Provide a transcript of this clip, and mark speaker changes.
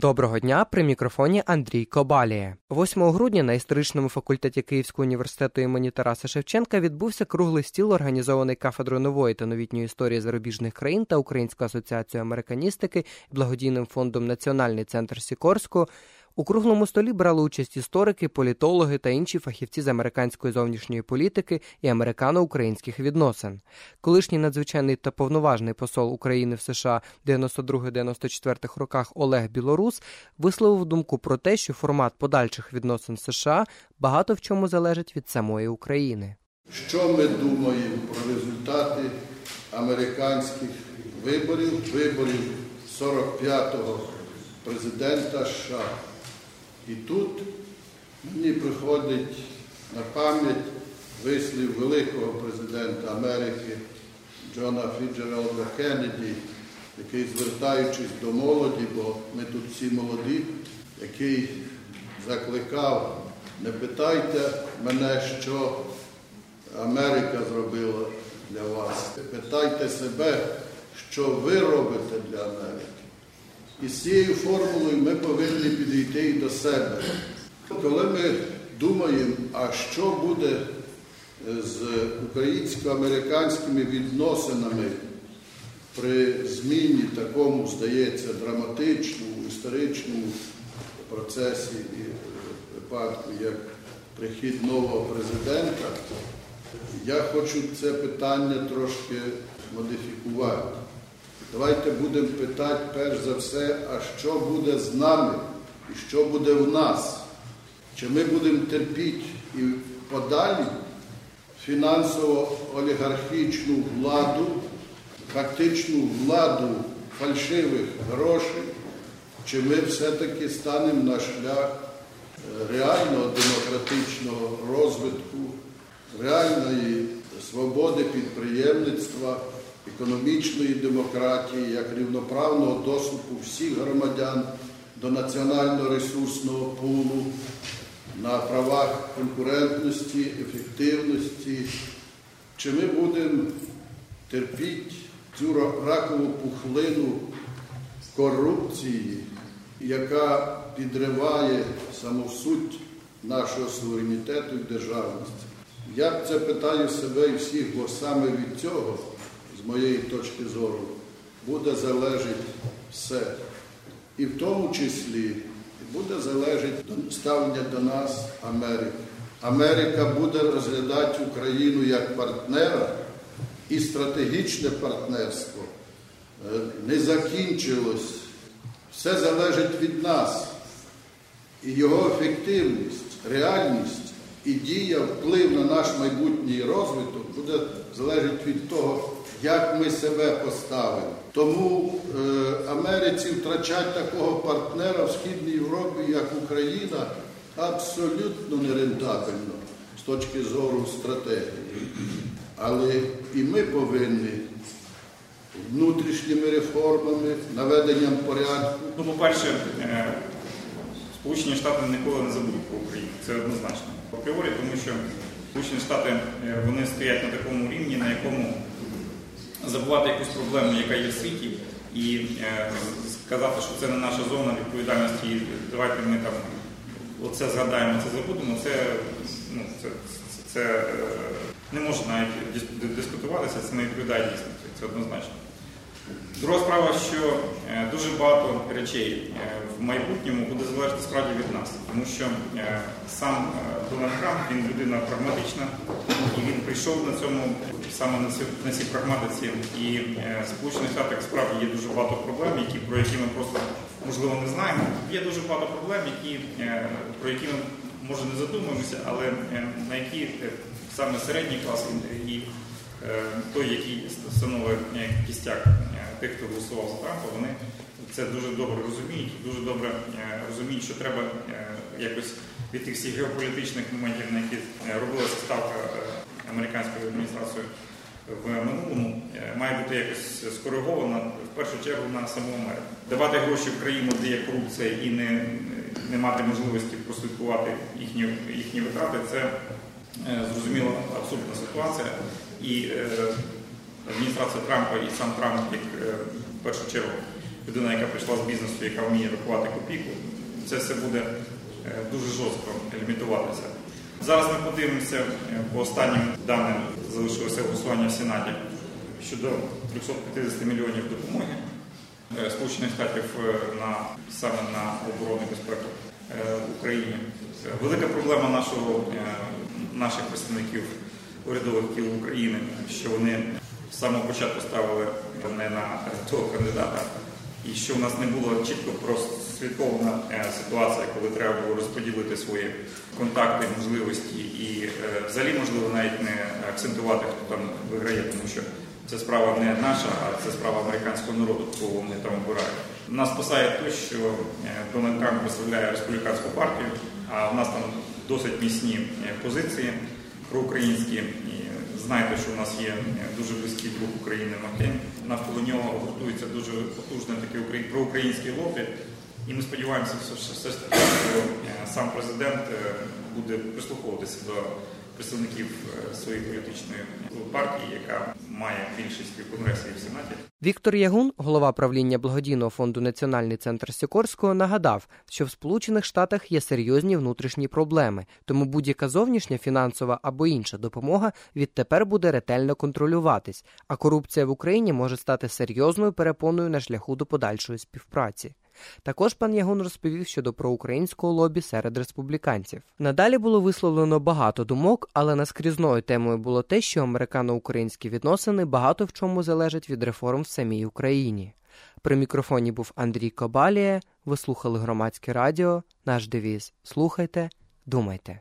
Speaker 1: Доброго дня при мікрофоні Андрій Кобалія. 8 грудня на історичному факультеті Київського університету імені Тараса Шевченка відбувся круглий стіл, організований кафедрою нової та новітньої історії зарубіжних країн та Українською асоціацією американістики і благодійним фондом Національний центр Сікорського у круглому столі брали участь історики, політологи та інші фахівці з американської зовнішньої політики і американо-українських відносин. Колишній надзвичайний та повноважний посол України в США 92-94 роках Олег Білорус висловив думку про те, що формат подальших відносин США багато в чому залежить від самої України.
Speaker 2: Що ми думаємо про результати американських виборів, виборів 45-го президента США? І тут мені приходить на пам'ять вислів великого президента Америки Джона Фіджералда Кеннеді, який, звертаючись до молоді, бо ми тут всі молоді, який закликав, не питайте мене, що Америка зробила для вас. Питайте себе, що ви робите для Америки. І з цією формулою ми повинні підійти і до себе. Коли ми думаємо, а що буде з українсько-американськими відносинами при зміні такому, здається, драматичному, історичному процесі і випадку, як прихід нового президента, я хочу це питання трошки модифікувати. Давайте будемо питати перш за все, а що буде з нами і що буде в нас? Чи ми будемо терпіти і подалі фінансово-олігархічну владу, фактичну владу фальшивих грошей, чи ми все-таки станемо на шлях реального демократичного розвитку, реальної свободи підприємництва економічної демократії, як рівноправного доступу всіх громадян до національного ресурсного пулу на правах конкурентності, ефективності, чи ми будемо терпіти цю ракову пухлину корупції, яка підриває саму суть нашого суверенітету і державності. Я це питаю себе і всіх, бо саме від цього з моєї точки зору, буде залежати все. І в тому числі буде залежати ставлення до нас Америки. Америка буде розглядати Україну як партнера і стратегічне партнерство е, не закінчилось. Все залежить від нас. І його ефективність, реальність і дія, вплив на наш майбутній розвиток буде залежати від того, як ми себе поставимо. Тому е, Америці втрачати такого партнера в Східній Європі, як Україна, абсолютно нерентабельно з точки зору стратегії. Але і ми повинні внутрішніми реформами, наведенням порядку.
Speaker 3: Ну, по-перше, е, Сполучені Штати ніколи не забудуть про Україну. Це однозначно. Апріорі, тому що Сполучені Штати е, вони стоять на такому рівні, на якому забувати якусь проблему, яка є в світі, і е, сказати, що це не наша зона відповідальності, і давайте ми там оце згадаємо, це забудемо, це ну, це, це, це не може навіть дискутуватися, це не відповідає дійсності, це однозначно. Друга справа, що е, дуже багато речей е, в майбутньому буде залежати справді від нас, тому що е, сам Дональд Трамп він людина прагматична, і він прийшов на цьому саме на цій прагматиці. І в Сполучених Штатах справді є дуже багато проблем, які, про які ми просто можливо не знаємо. Є дуже багато проблем, які, про які ми може не задумуємося, але на які саме середній клас і той, який становить кістяк тих, хто голосував за Трампа, вони це дуже добре розуміють, дуже добре е, розуміють, що треба е, якось від тих всіх геополітичних моментів, на які е, робилася ставка американською адміністрацією в минулому, має бути якось скоригована в першу чергу на саму Америку. Давати гроші в країну, де є корупція, і не не мати можливості прослідкувати їхні їхні витрати, це зрозуміло абсурдна ситуація. І адміністрація Трампа і сам Трамп, як е, в першу чергу, людина, яка прийшла з бізнесу, яка вміє рахувати копійку, це все буде е, дуже жорстко лімітуватися. Зараз ми подивимося е, по останнім даним залишилося голосування в Сенаті щодо 350 мільйонів допомоги е, Сполучених Штатів е, на саме на оборону безпеку е, Україні. Велика проблема нашого е, наших представників урядових кіл України, що вони з самого початку ставили не на того кандидата, і що в нас не було чітко прослідкована е, ситуація, коли треба було розподілити свої контакти, можливості і е, взагалі можливо навіть не акцентувати, хто там виграє, тому що це справа не наша, а це справа американського народу, кого вони там обирають. Нас спасає те, що е, Дональд Трамп представляє республіканську партію, а в нас там досить міцні позиції проукраїнські. Знаєте, що у нас є е, дуже близький друг України Маккейн. Навколо нього готується дуже потужне таке украї- проукраїнське лобі. І ми сподіваємося, що все- все ж таки що е, сам президент е, буде прислуховуватися до представників е, своєї політичної партії, яка має більшість в Конгресі і в Сенаті.
Speaker 1: Віктор Ягун, голова правління благодійного фонду Національний центр Сікорського, нагадав, що в Сполучених Штатах є серйозні внутрішні проблеми, тому будь-яка зовнішня фінансова або інша допомога відтепер буде ретельно контролюватись, а корупція в Україні може стати серйозною перепоною на шляху до подальшої співпраці. Також пан Ягун розповів щодо проукраїнського лобі серед республіканців. Надалі було висловлено багато думок, але наскрізною темою було те, що американо-українські відносини багато в чому залежать від реформ в самій Україні. При мікрофоні був Андрій Кобалія. Ви слухали громадське радіо. Наш девіз Слухайте, думайте.